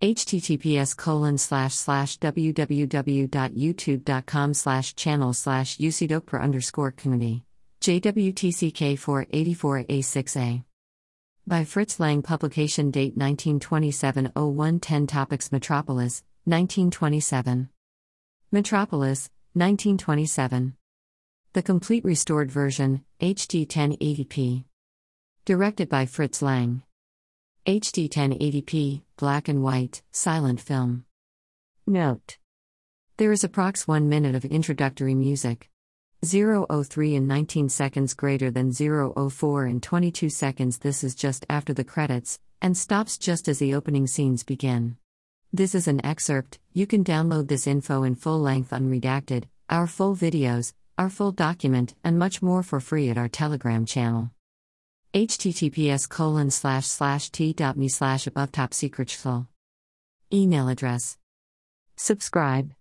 https colon slash slash www.youtube.com slash channel slash ucdokper underscore community JWTCK 484A6A. By Fritz Lang, publication date 1927 0110 Topics Metropolis, 1927. Metropolis, 1927. The complete restored version, HD 1080p. Directed by Fritz Lang. HD 1080p, black and white, silent film. Note. There is approx 1 minute of introductory music. 003 in 19 seconds greater than 004 in 22 seconds. This is just after the credits, and stops just as the opening scenes begin. This is an excerpt, you can download this info in full length unredacted, our full videos, our full document, and much more for free at our Telegram channel. Https colon slash slash t.me slash above top secret Email address. Subscribe.